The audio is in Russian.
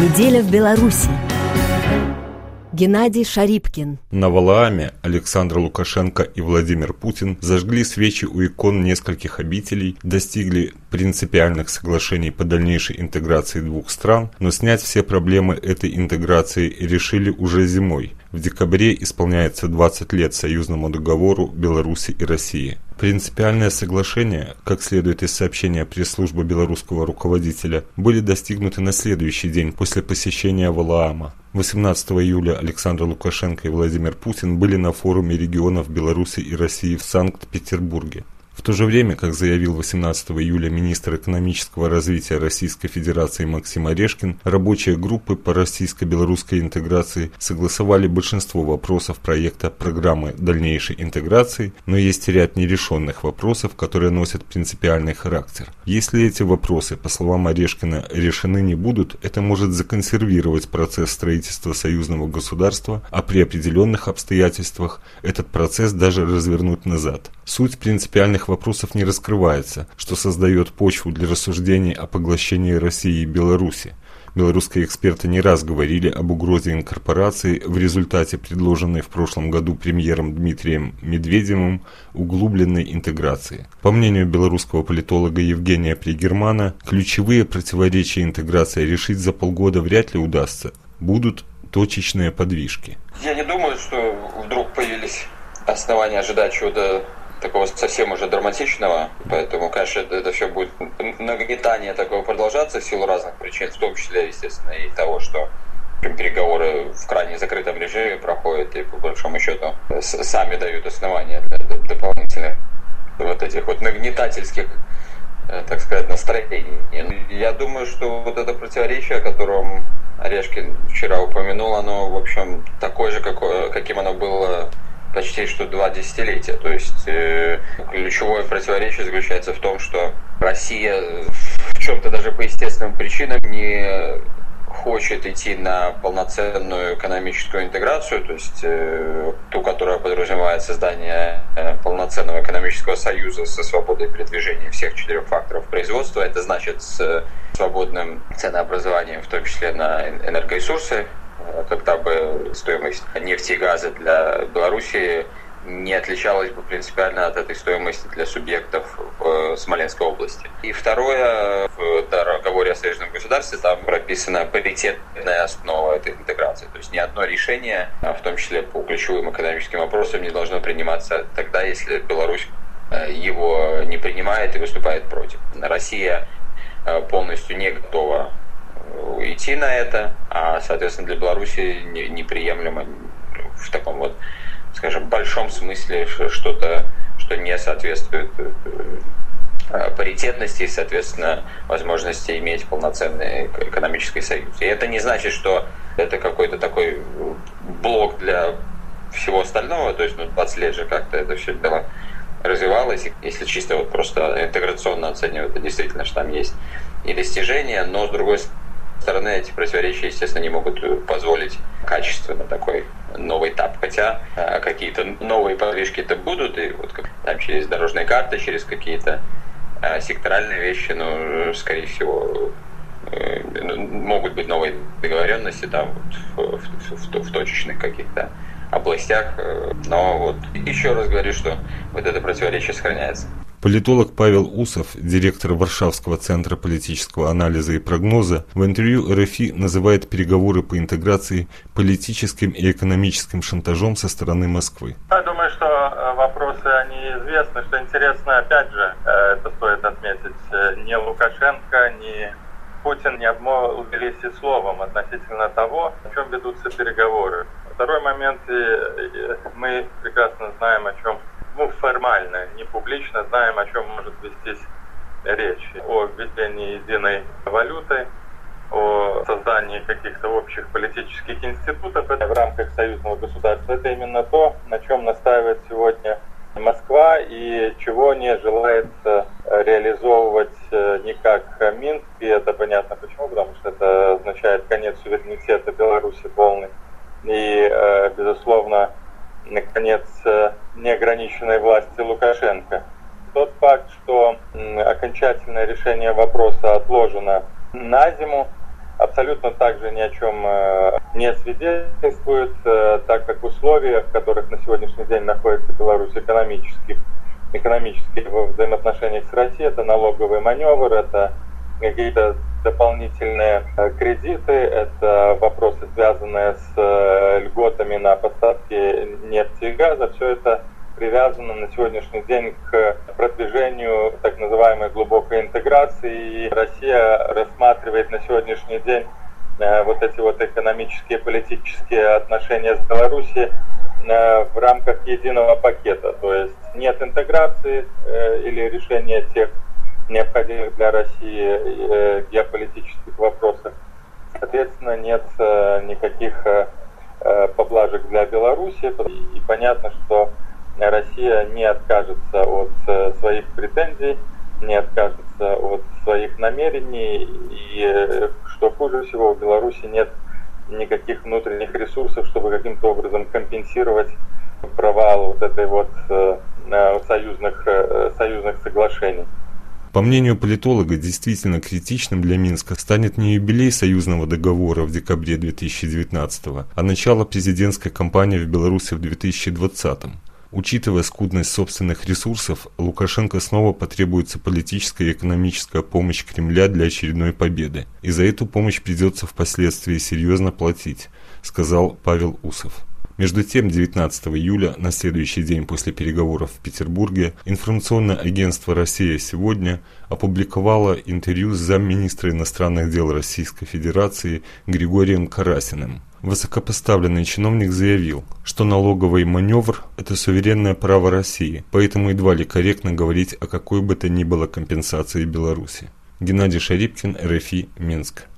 Неделя в Беларуси. Геннадий Шарипкин. На Валааме Александр Лукашенко и Владимир Путин зажгли свечи у икон нескольких обителей, достигли принципиальных соглашений по дальнейшей интеграции двух стран, но снять все проблемы этой интеграции решили уже зимой. В декабре исполняется 20 лет союзному договору Беларуси и России. Принципиальное соглашение, как следует из сообщения пресс-службы белорусского руководителя, были достигнуты на следующий день после посещения Валаама. 18 июля Александр Лукашенко и Владимир Путин были на форуме регионов Беларуси и России в Санкт-Петербурге. В то же время, как заявил 18 июля министр экономического развития Российской Федерации Максим Орешкин, рабочие группы по российско-белорусской интеграции согласовали большинство вопросов проекта программы дальнейшей интеграции, но есть ряд нерешенных вопросов, которые носят принципиальный характер. Если эти вопросы, по словам Орешкина, решены не будут, это может законсервировать процесс строительства союзного государства, а при определенных обстоятельствах этот процесс даже развернуть назад. Суть принципиальных вопросов не раскрывается, что создает почву для рассуждений о поглощении России и Беларуси. Белорусские эксперты не раз говорили об угрозе инкорпорации в результате предложенной в прошлом году премьером Дмитрием Медведевым углубленной интеграции. По мнению белорусского политолога Евгения Пригермана, ключевые противоречия интеграции решить за полгода вряд ли удастся. Будут точечные подвижки. Я не думаю, что вдруг появились основания ожидать чего-то такого совсем уже драматичного, поэтому, конечно, это, это все будет нагнетание такого продолжаться в силу разных причин, в том числе, естественно, и того, что переговоры в крайне закрытом режиме проходят и, по большому счету, сами дают основания для дополнительных вот этих вот нагнетательских э, так сказать, настроений. Я думаю, что вот это противоречие, о котором Орешкин вчера упомянул, оно, в общем, такое же, какое, каким оно было почти что два десятилетия. То есть э, ключевое противоречие заключается в том, что Россия в чем-то даже по естественным причинам не хочет идти на полноценную экономическую интеграцию, то есть э, ту, которая подразумевает создание э, полноценного экономического союза со свободой передвижения всех четырех факторов производства. Это значит с свободным ценообразованием, в том числе на энергоресурсы, когда бы стоимость нефти и газа для Беларуси не отличалась бы принципиально от этой стоимости для субъектов в Смоленской области. И второе, в договоре о союзном государстве там прописана паритетная основа этой интеграции. То есть ни одно решение, а в том числе по ключевым экономическим вопросам, не должно приниматься тогда, если Беларусь э, его не принимает и выступает против. Россия э, полностью не готова идти на это, а, соответственно, для Беларуси неприемлемо в таком вот, скажем, большом смысле что-то, что не соответствует э, паритетности и, соответственно, возможности иметь полноценный экономический союз. И это не значит, что это какой-то такой блок для всего остального, то есть ну, 20 лет же как-то это все дело развивалось, если чисто вот просто интеграционно оценивать, это действительно, что там есть и достижения, но с другой стороны, эти противоречия, естественно, не могут э, позволить качественно такой новый этап. Хотя э, какие-то новые подвижки-то будут, и вот там через дорожные карты, через какие-то э, секторальные вещи, ну, скорее всего, ну, могут быть новые договоренности там вот, в, в, в, в точечных каких-то областях. Но вот еще раз говорю, что вот это противоречие сохраняется. Политолог Павел Усов, директор Варшавского центра политического анализа и прогноза, в интервью РФИ называет переговоры по интеграции политическим и экономическим шантажом со стороны Москвы. Я думаю, что э, вопросы они известны. Что интересно, опять же, э, это стоит отметить, э, ни Лукашенко, ни Путин не обмолвились и словом относительно того, о чем ведутся переговоры. Второй момент, мы прекрасно знаем, о чем ну, формально, не публично знаем, о чем может вестись речь. О введении единой валюты, о создании каких-то общих политических институтов в рамках союзного государства. Это именно то, на чем настаивает сегодня Москва и чего не желает реализовывать э, никак Минск. И это понятно почему, потому что это означает конец суверенитета Беларуси полный. И, э, безусловно, наконец, э, неограниченной власти Лукашенко. Тот факт, что окончательное решение вопроса отложено на зиму, абсолютно также ни о чем э, не свидетельствует, э, так как условия, в которых на сегодняшний день находится Беларусь экономических, экономические взаимоотношениях с Россией, это налоговый маневр, это какие-то дополнительные э, кредиты, это вопросы, связанные с льготами на поставки нефти и газа. Все это привязано на сегодняшний день к продвижению так называемой глубокой интеграции. И Россия рассматривает на сегодняшний день э, вот эти вот экономические политические отношения с Белоруссией э, в рамках единого пакета. То есть нет интеграции э, или решения тех необходимых для России геополитических вопросов. Соответственно, нет никаких поблажек для Беларуси. И понятно, что Россия не откажется от э, своих претензий, не откажется от своих намерений. И э, что хуже всего, в Беларуси нет никаких внутренних ресурсов, чтобы каким-то образом компенсировать провал вот этой вот э, союзных, союзных соглашений. По мнению политолога, действительно критичным для Минска станет не юбилей союзного договора в декабре 2019, а начало президентской кампании в Беларуси в 2020. Учитывая скудность собственных ресурсов, Лукашенко снова потребуется политическая и экономическая помощь Кремля для очередной победы. И за эту помощь придется впоследствии серьезно платить, сказал Павел Усов. Между тем, 19 июля, на следующий день после переговоров в Петербурге, информационное агентство «Россия сегодня» опубликовало интервью с замминистра иностранных дел Российской Федерации Григорием Карасиным. Высокопоставленный чиновник заявил, что налоговый маневр – это суверенное право России, поэтому едва ли корректно говорить о какой бы то ни было компенсации Беларуси. Геннадий Шарипкин, РФИ, Минск.